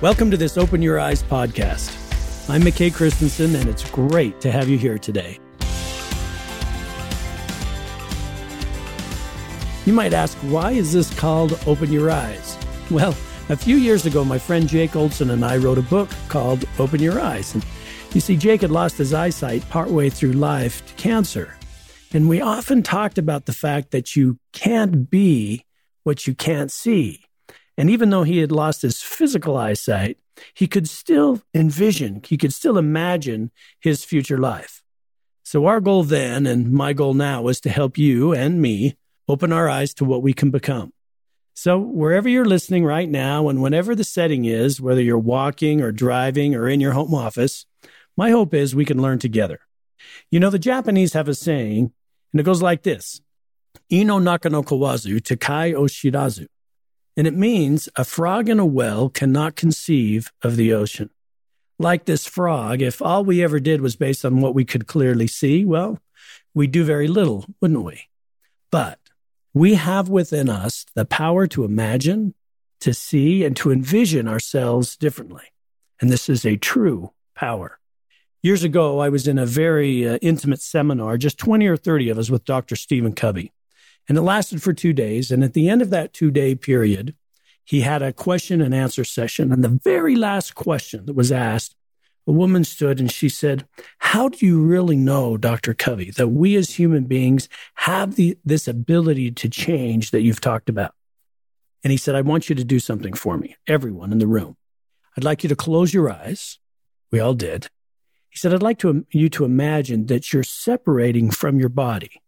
Welcome to this Open Your Eyes podcast. I'm McKay Christensen, and it's great to have you here today. You might ask, why is this called Open Your Eyes? Well, a few years ago, my friend Jake Olson and I wrote a book called Open Your Eyes. And you see, Jake had lost his eyesight partway through life to cancer. And we often talked about the fact that you can't be what you can't see. And even though he had lost his physical eyesight, he could still envision, he could still imagine his future life. So, our goal then, and my goal now, is to help you and me open our eyes to what we can become. So, wherever you're listening right now, and whenever the setting is, whether you're walking or driving or in your home office, my hope is we can learn together. You know, the Japanese have a saying, and it goes like this Ino naka no kawazu takai o shirazu. And it means a frog in a well cannot conceive of the ocean. Like this frog, if all we ever did was based on what we could clearly see, well, we'd do very little, wouldn't we? But we have within us the power to imagine, to see, and to envision ourselves differently. And this is a true power. Years ago, I was in a very uh, intimate seminar, just 20 or 30 of us with Dr. Stephen Covey. And it lasted for two days. And at the end of that two day period, he had a question and answer session. And the very last question that was asked, a woman stood and she said, How do you really know, Dr. Covey, that we as human beings have the, this ability to change that you've talked about? And he said, I want you to do something for me, everyone in the room. I'd like you to close your eyes. We all did. He said, I'd like to, you to imagine that you're separating from your body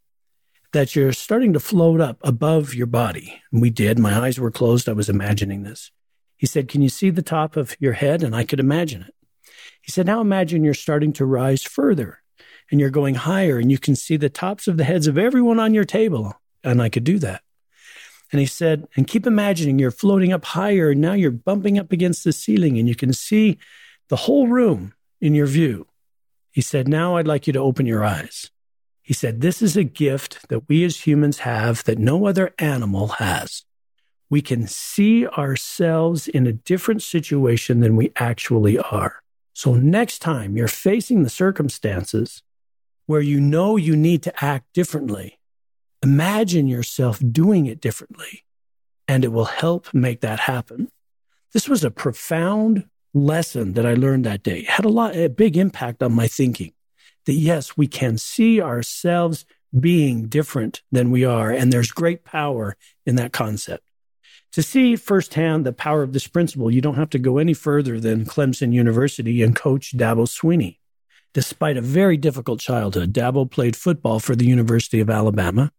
that you're starting to float up above your body. And we did. My eyes were closed. I was imagining this. He said, Can you see the top of your head? And I could imagine it. He said, Now imagine you're starting to rise further and you're going higher and you can see the tops of the heads of everyone on your table. And I could do that. And he said, And keep imagining you're floating up higher and now you're bumping up against the ceiling and you can see the whole room in your view. He said, Now I'd like you to open your eyes. He said, This is a gift that we as humans have that no other animal has. We can see ourselves in a different situation than we actually are. So, next time you're facing the circumstances where you know you need to act differently, imagine yourself doing it differently, and it will help make that happen. This was a profound lesson that I learned that day. It had a lot, a big impact on my thinking that yes, we can see ourselves being different than we are. And there's great power in that concept. To see firsthand the power of this principle, you don't have to go any further than Clemson University and coach Dabo Swinney. Despite a very difficult childhood, Dabo played football for the University of Alabama.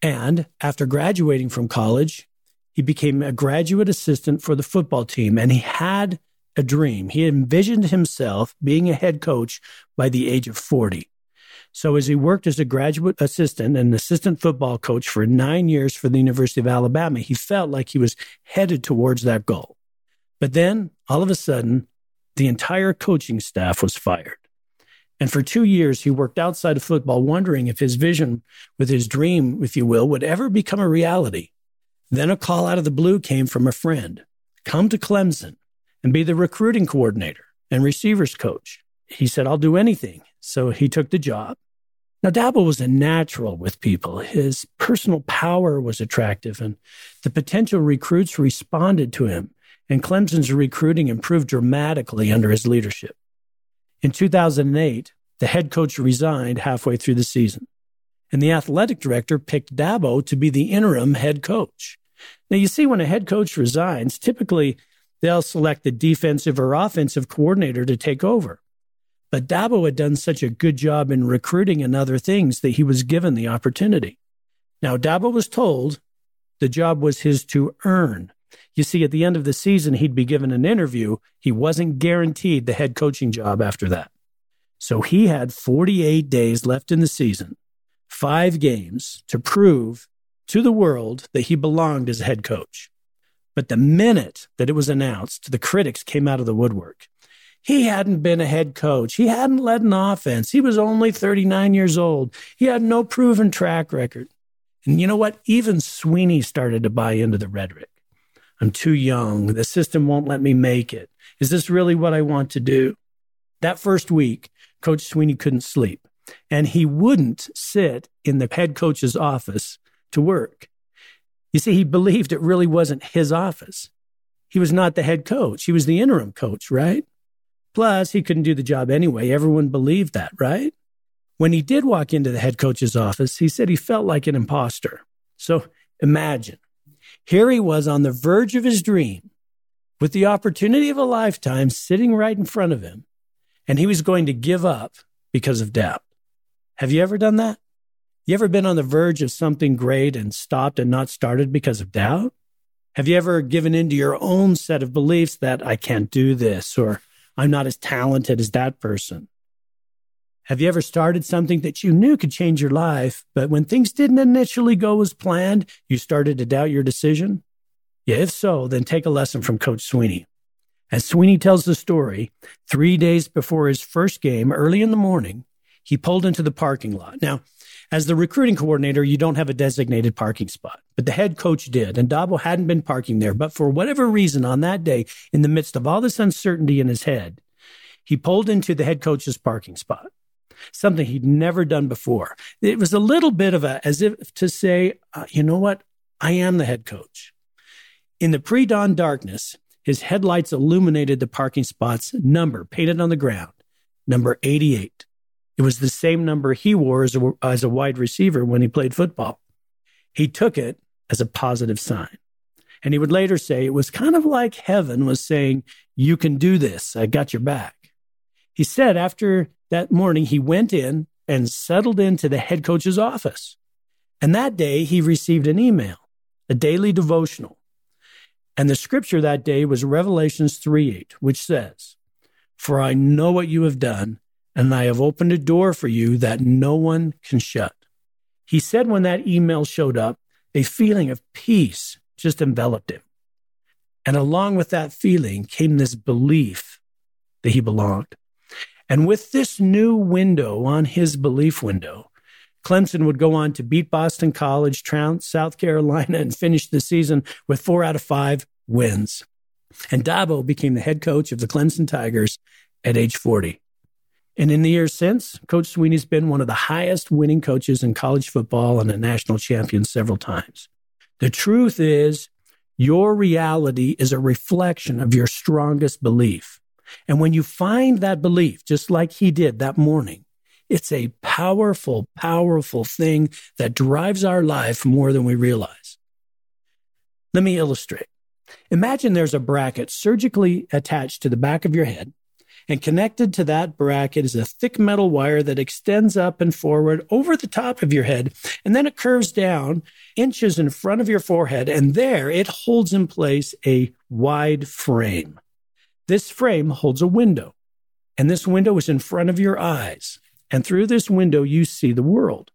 And after graduating from college, he became a graduate assistant for the football team. And he had a dream. He envisioned himself being a head coach by the age of 40. So, as he worked as a graduate assistant and assistant football coach for nine years for the University of Alabama, he felt like he was headed towards that goal. But then, all of a sudden, the entire coaching staff was fired. And for two years, he worked outside of football, wondering if his vision with his dream, if you will, would ever become a reality. Then a call out of the blue came from a friend come to Clemson and be the recruiting coordinator and receivers coach. He said, I'll do anything. So he took the job. Now, Dabo was a natural with people. His personal power was attractive, and the potential recruits responded to him. And Clemson's recruiting improved dramatically under his leadership. In 2008, the head coach resigned halfway through the season, and the athletic director picked Dabo to be the interim head coach. Now, you see, when a head coach resigns, typically they'll select the defensive or offensive coordinator to take over. But Dabo had done such a good job in recruiting and other things that he was given the opportunity. Now, Dabo was told the job was his to earn. You see, at the end of the season, he'd be given an interview. He wasn't guaranteed the head coaching job after that. So he had 48 days left in the season, five games to prove to the world that he belonged as a head coach. But the minute that it was announced, the critics came out of the woodwork. He hadn't been a head coach. He hadn't led an offense. He was only 39 years old. He had no proven track record. And you know what? Even Swinney started to buy into the rhetoric. I'm too young. The system won't let me make it. Is this really what I want to do? That first week, Coach Swinney couldn't sleep and he wouldn't sit in the head coach's office to work. You see, he believed it really wasn't his office. He was not the head coach. He was the interim coach, right? Plus, he couldn't do the job anyway. Everyone believed that, right? When he did walk into the head coach's office, he said he felt like an imposter. So imagine, here he was on the verge of his dream with the opportunity of a lifetime sitting right in front of him, and he was going to give up because of doubt. Have you ever done that? You ever been on the verge of something great and stopped and not started because of doubt? Have you ever given in to your own set of beliefs that I can't do this or I'm not as talented as that person? Have you ever started something that you knew could change your life, but when things didn't initially go as planned, you started to doubt your decision? Yeah, if so, then take a lesson from Coach Swinney. As Swinney tells the story, three days before his first game, early in the morning, he pulled into the parking lot. Now, as the recruiting coordinator, you don't have a designated parking spot, but the head coach did, and Dabo hadn't been parking there. But for whatever reason, on that day, in the midst of all this uncertainty in his head, he pulled into the head coach's parking spot, something he'd never done before. It was a little bit of a, as if to say, uh, you know what? I am the head coach. In the pre dawn darkness, his headlights illuminated the parking spot's number painted on the ground, number 88. It was the same number he wore as a, as a wide receiver when he played football. He took it as a positive sign. And he would later say it was kind of like heaven was saying, You can do this. I got your back. He said after that morning, he went in and settled into the head coach's office. And that day, he received an email, a daily devotional. And the scripture that day was Revelations 3 8, which says, For I know what you have done and I have opened a door for you that no one can shut. He said when that email showed up, a feeling of peace just enveloped him. And along with that feeling came this belief that he belonged. And with this new window on his belief window, Clemson would go on to beat Boston College, trounce South Carolina, and finish the season with four out of five wins. And Dabo became the head coach of the Clemson Tigers at age 40. And in the years since, Coach Swinney's been one of the highest winning coaches in college football and a national champion several times. The truth is, your reality is a reflection of your strongest belief. And when you find that belief, just like he did that morning, it's a powerful, powerful thing that drives our life more than we realize. Let me illustrate. Imagine there's a bracket surgically attached to the back of your head and connected to that bracket is a thick metal wire that extends up and forward over the top of your head. And then it curves down inches in front of your forehead. And there it holds in place a wide frame. This frame holds a window. And this window is in front of your eyes. And through this window, you see the world.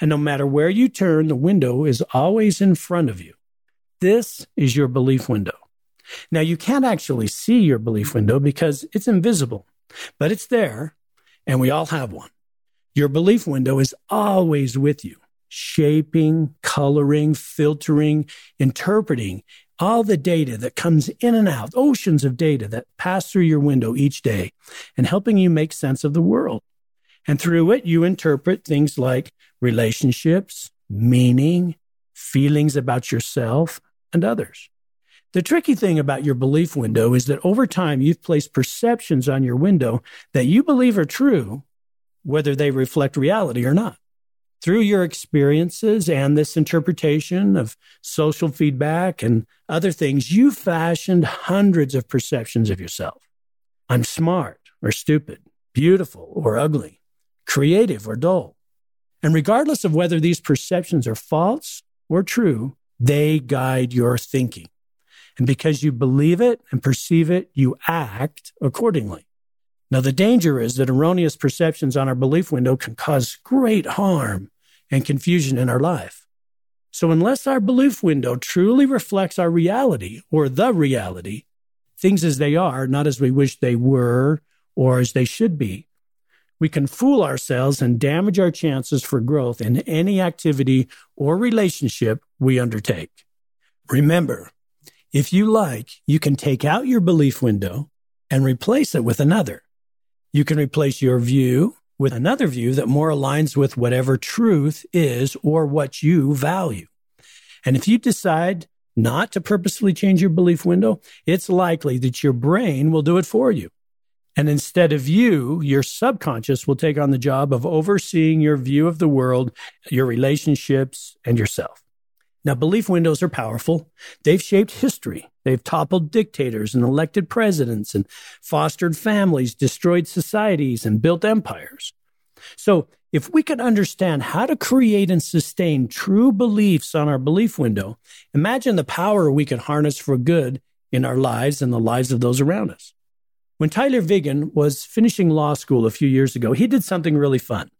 And no matter where you turn, the window is always in front of you. This is your belief window. Now, you can't actually see your belief window because it's invisible, but it's there, and we all have one. Your belief window is always with you, shaping, coloring, filtering, interpreting all the data that comes in and out, oceans of data that pass through your window each day, and helping you make sense of the world. And through it, you interpret things like relationships, meaning, feelings about yourself and others. The tricky thing about your belief window is that over time you've placed perceptions on your window that you believe are true, whether they reflect reality or not. Through your experiences and this interpretation of social feedback and other things, you've fashioned hundreds of perceptions of yourself. I'm smart or stupid, beautiful or ugly, creative or dull. And regardless of whether these perceptions are false or true, they guide your thinking. And because you believe it and perceive it, you act accordingly. Now, the danger is that erroneous perceptions on our belief window can cause great harm and confusion in our life. So, unless our belief window truly reflects our reality or the reality, things as they are, not as we wish they were or as they should be, we can fool ourselves and damage our chances for growth in any activity or relationship we undertake. Remember, if you like, you can take out your belief window and replace it with another. You can replace your view with another view that more aligns with whatever truth is or what you value. And if you decide not to purposefully change your belief window, it's likely that your brain will do it for you. And instead of you, your subconscious will take on the job of overseeing your view of the world, your relationships, and yourself. Now, belief windows are powerful. They've shaped history. They've toppled dictators and elected presidents and fostered families, destroyed societies, and built empires. So, if we could understand how to create and sustain true beliefs on our belief window, imagine the power we could harness for good in our lives and the lives of those around us. When Tyler Vigen was finishing law school a few years ago, he did something really fun.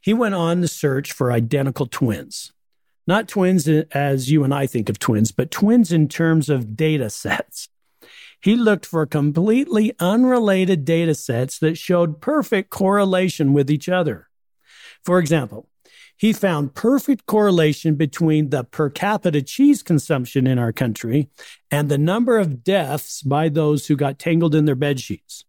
He went on the search for identical twins. Not twins as you and I think of twins, but twins in terms of data sets. He looked for completely unrelated data sets that showed perfect correlation with each other. For example, he found perfect correlation between the per capita cheese consumption in our country and the number of deaths by those who got tangled in their bed sheets.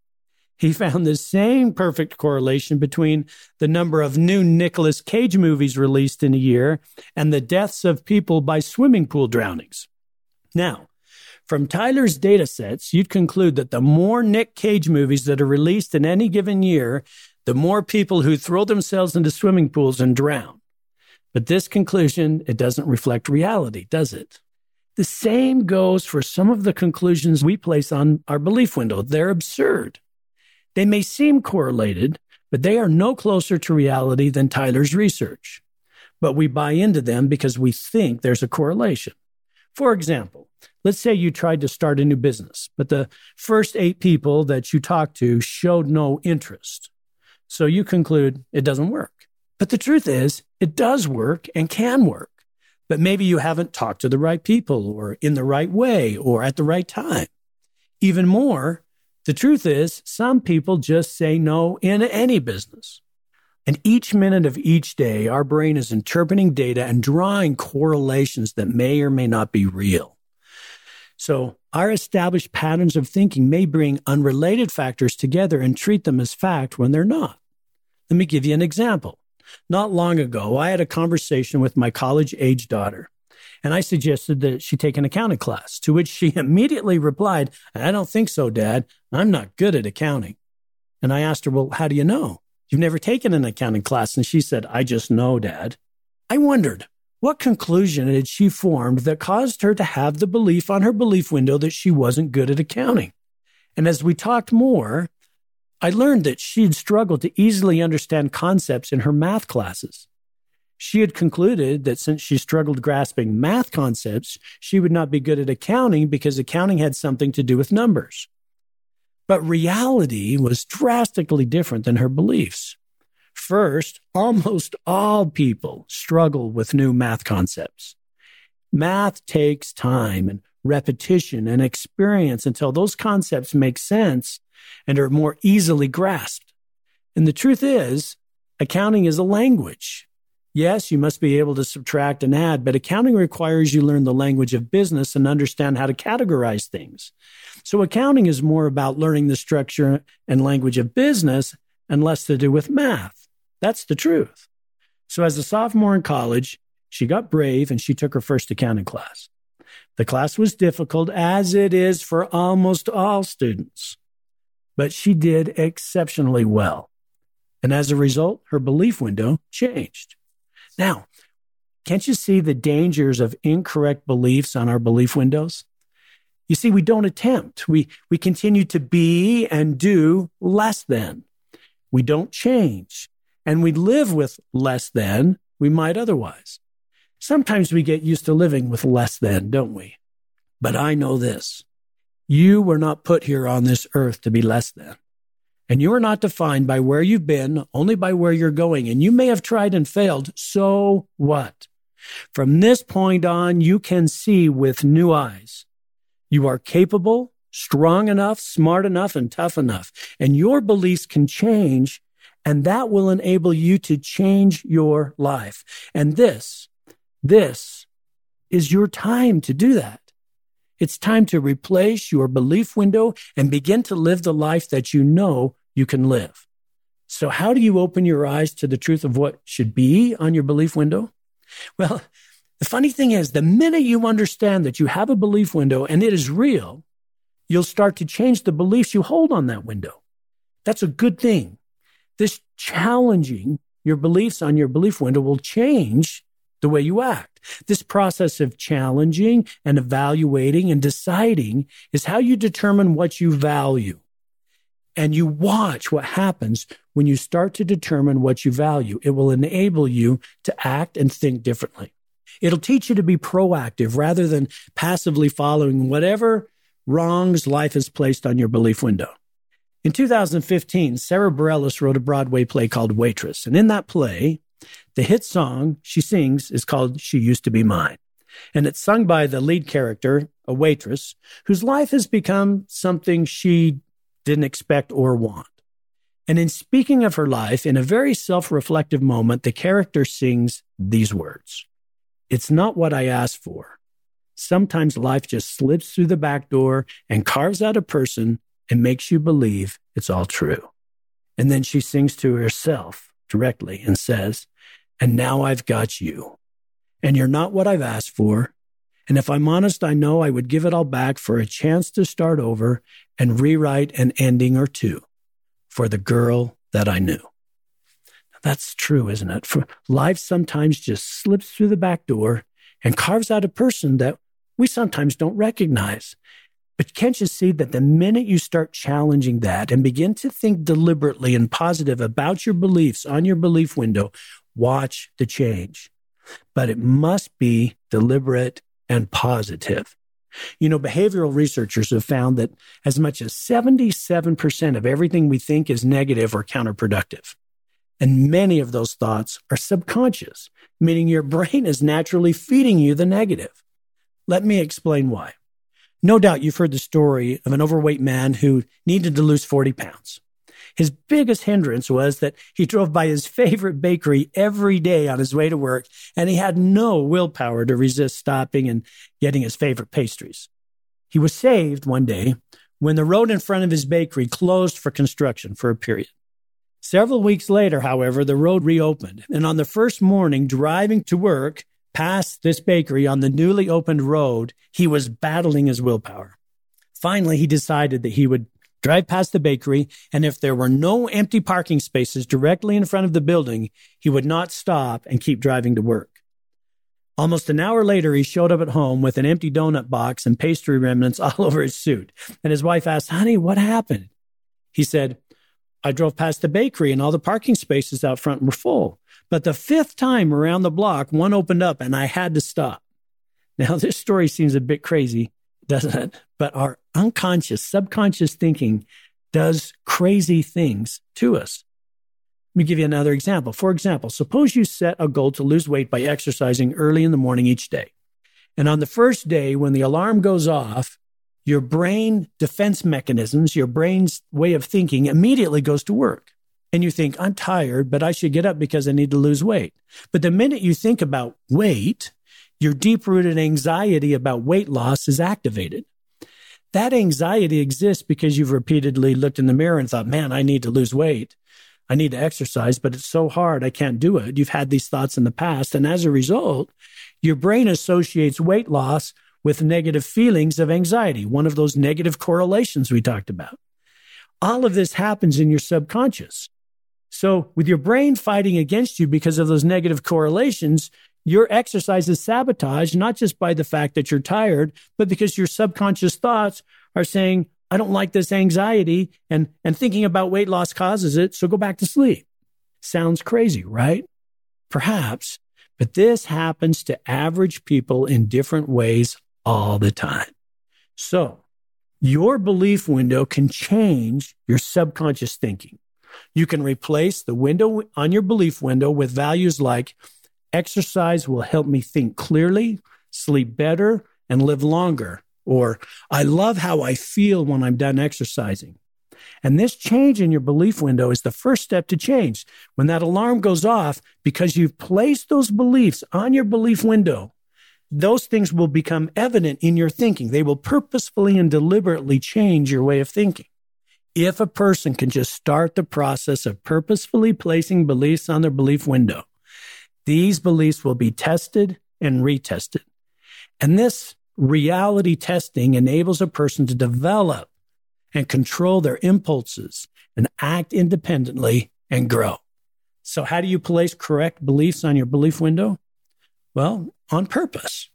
He found the same perfect correlation between the number of new Nicolas Cage movies released in a year and the deaths of people by swimming pool drownings. Now, from Tyler's data sets, you'd conclude that the more Nick Cage movies that are released in any given year, the more people who throw themselves into swimming pools and drown. But this conclusion, it doesn't reflect reality, does it? The same goes for some of the conclusions we place on our belief window. They're absurd. They may seem correlated, but they are no closer to reality than Tyler's research. But we buy into them because we think there's a correlation. For example, Let's say you tried to start a new business, but the first eight people that you talked to showed no interest. So you conclude it doesn't work. But the truth is, it does work and can work. But maybe you haven't talked to the right people or in the right way or at the right time. Even more, the truth is, some people just say no in any business. And each minute of each day, our brain is interpreting data and drawing correlations that may or may not be real. So, our established patterns of thinking may bring unrelated factors together and treat them as fact when they're not. Let me give you an example. Not long ago, I had a conversation with my college age daughter, and I suggested that she take an accounting class, to which she immediately replied, I don't think so, Dad. I'm not good at accounting. And I asked her, Well, how do you know? You've never taken an accounting class. And she said, I just know, Dad. I wondered, what conclusion had she formed that caused her to have the belief on her belief window that she wasn't good at accounting? And as we talked more, I learned that she'd struggled to easily understand concepts in her math classes. She had concluded that since she struggled grasping math concepts, she would not be good at accounting because accounting had something to do with numbers. But reality was drastically different than her beliefs. First, almost all people struggle with new math concepts. Math takes time and repetition and experience until those concepts make sense and are more easily grasped. And the truth is, accounting is a language. Yes, you must be able to subtract and add, but accounting requires you learn the language of business and understand how to categorize things. So accounting is more about learning the structure and language of business and less to do with math. That's the truth. So, as a sophomore in college, she got brave and she took her first accounting class. The class was difficult, as it is for almost all students, but she did exceptionally well. And as a result, her belief window changed. Now, can't you see the dangers of incorrect beliefs on our belief windows? You see, we don't attempt. We, we continue to be and do less than. We don't change and we live with less than we might otherwise. Sometimes we get used to living with less than, don't we? But I know this. You were not put here on this earth to be less than. And you are not defined by where you've been, only by where you're going. And you may have tried and failed. So what? From this point on, you can see with new eyes. You are capable, strong enough, smart enough, and tough enough. And your beliefs can change and that will enable you to change your life. And this, this is your time to do that. It's time to replace your belief window and begin to live the life that you know you can live. So, how do you open your eyes to the truth of what should be on your belief window? Well, the funny thing is, the minute you understand that you have a belief window and it is real, you'll start to change the beliefs you hold on that window. That's a good thing. This challenging your beliefs on your belief window will change the way you act. This process of challenging and evaluating and deciding is how you determine what you value. And you watch what happens when you start to determine what you value. It will enable you to act and think differently. It'll teach you to be proactive rather than passively following whatever wrongs life has placed on your belief window. In 2015, Sara Bareilles wrote a Broadway play called Waitress. And in that play, the hit song she sings is called She Used to Be Mine. And it's sung by the lead character, a waitress, whose life has become something she didn't expect or want. And in speaking of her life, in a very self reflective moment, the character sings these words It's not what I asked for. Sometimes life just slips through the back door and carves out a person and makes you believe it's all true. And then she sings to herself directly and says, And now I've got you. And you're not what I've asked for. And if I'm honest, I know I would give it all back for a chance to start over and rewrite an ending or two for the girl that I knew. That's true, isn't it? For life sometimes just slips through the back door and carves out a person that we sometimes don't recognize. But can't you see that the minute you start challenging that and begin to think deliberately and positive about your beliefs on your belief window, watch the change. But it must be deliberate and positive. You know, behavioral researchers have found that as much as 77% of everything we think is negative or counterproductive. And many of those thoughts are subconscious, meaning your brain is naturally feeding you the negative. Let me explain why. No doubt you've heard the story of an overweight man who needed to lose 40 pounds. His biggest hindrance was that he drove by his favorite bakery every day on his way to work, and he had no willpower to resist stopping and getting his favorite pastries. He was saved one day when the road in front of his bakery closed for construction for a period. Several weeks later, however, the road reopened, and on the first morning driving to work, past this bakery on the newly opened road, he was battling his willpower. Finally, he decided that he would drive past the bakery, and if there were no empty parking spaces directly in front of the building, he would not stop and keep driving to work. Almost an hour later, he showed up at home with an empty donut box and pastry remnants all over his suit. And his wife asked, Honey, what happened? He said, I drove past the bakery and all the parking spaces out front were full. But the fifth time around the block, one opened up and I had to stop. Now, this story seems a bit crazy, doesn't it? But our unconscious, subconscious thinking does crazy things to us. Let me give you another example. For example, suppose you set a goal to lose weight by exercising early in the morning each day. And on the first day, when the alarm goes off, your brain defense mechanisms, your brain's way of thinking immediately goes to work and you think, I'm tired, but I should get up because I need to lose weight. But the minute you think about weight, your deep rooted anxiety about weight loss is activated. That anxiety exists because you've repeatedly looked in the mirror and thought, man, I need to lose weight. I need to exercise, but it's so hard. I can't do it. You've had these thoughts in the past. And as a result, your brain associates weight loss with negative feelings of anxiety, one of those negative correlations we talked about. All of this happens in your subconscious. So, with your brain fighting against you because of those negative correlations, your exercise is sabotaged, not just by the fact that you're tired, but because your subconscious thoughts are saying, I don't like this anxiety, and, and thinking about weight loss causes it, so go back to sleep. Sounds crazy, right? Perhaps, but this happens to average people in different ways all the time. So, your belief window can change your subconscious thinking. You can replace the window on your belief window with values like exercise will help me think clearly, sleep better, and live longer. Or I love how I feel when I'm done exercising. And this change in your belief window is the first step to change. When that alarm goes off, because you've placed those beliefs on your belief window, those things will become evident in your thinking. They will purposefully and deliberately change your way of thinking. If a person can just start the process of purposefully placing beliefs on their belief window, these beliefs will be tested and retested. And this reality testing enables a person to develop and control their impulses and act independently and grow. So, how do you place correct beliefs on your belief window? Well, on purpose.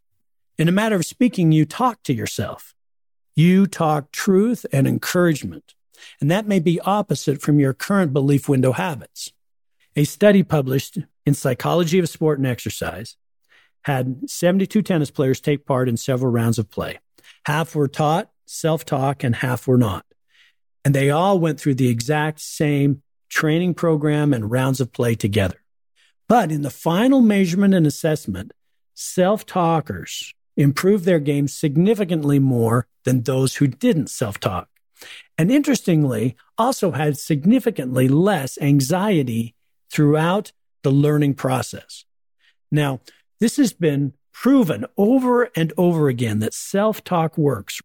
In a matter of speaking, you talk to yourself. You talk truth and encouragement. And that may be opposite from your current belief window habits. A study published in Psychology of Sport and Exercise had 72 tennis players take part in several rounds of play. Half were taught self talk and half were not. And they all went through the exact same training program and rounds of play together. But in the final measurement and assessment, self talkers improved their game significantly more than those who didn't self talk. And interestingly, also had significantly less anxiety throughout the learning process. Now, this has been proven over and over again that self talk works.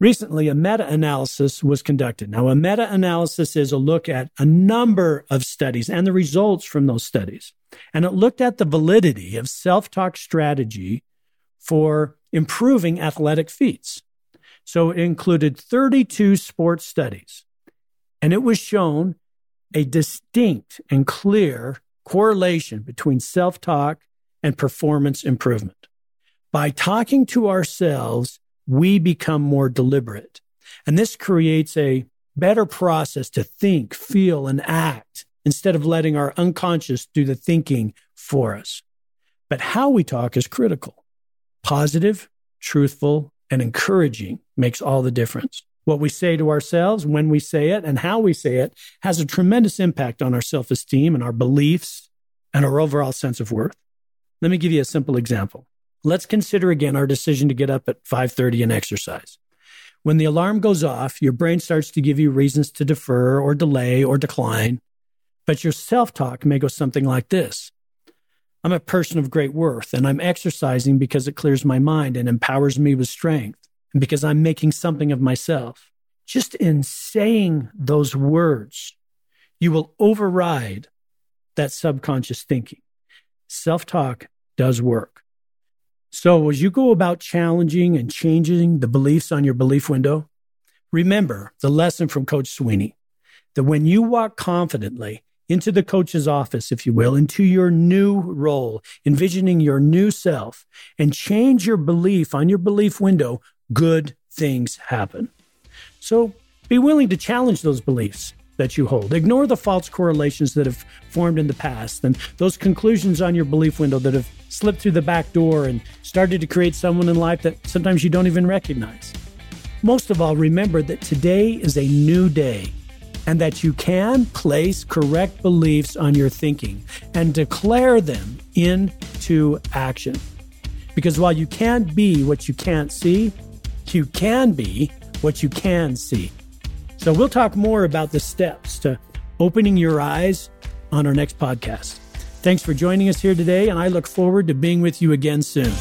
Recently, a meta analysis was conducted. Now, a meta analysis is a look at a number of studies and the results from those studies. And it looked at the validity of self talk strategy for improving athletic feats. So it included 32 sports studies. And it was shown a distinct and clear correlation between self talk and performance improvement. By talking to ourselves, we become more deliberate. And this creates a better process to think, feel, and act instead of letting our unconscious do the thinking for us. But how we talk is critical. Positive, truthful, and encouraging makes all the difference. What we say to ourselves, when we say it, and how we say it has a tremendous impact on our self esteem and our beliefs and our overall sense of worth. Let me give you a simple example. Let's consider again our decision to get up at 5:30 and exercise. When the alarm goes off, your brain starts to give you reasons to defer or delay or decline, but your self-talk may go something like this. I'm a person of great worth and I'm exercising because it clears my mind and empowers me with strength because I'm making something of myself. Just in saying those words, you will override that subconscious thinking. Self talk does work. So, as you go about challenging and changing the beliefs on your belief window, remember the lesson from Coach Swinney that when you walk confidently into the coach's office, if you will, into your new role, envisioning your new self, and change your belief on your belief window, good things happen. So be willing to challenge those beliefs that you hold. Ignore the false correlations that have formed in the past and those conclusions on your belief window that have slipped through the back door and started to create someone in life that sometimes you don't even recognize. Most of all, remember that today is a new day and that you can place correct beliefs on your thinking and declare them into action. Because while you can't be what you can't see, you can be what you can see. So we'll talk more about the steps to opening your eyes on our next podcast. Thanks for joining us here today, and I look forward to being with you again soon.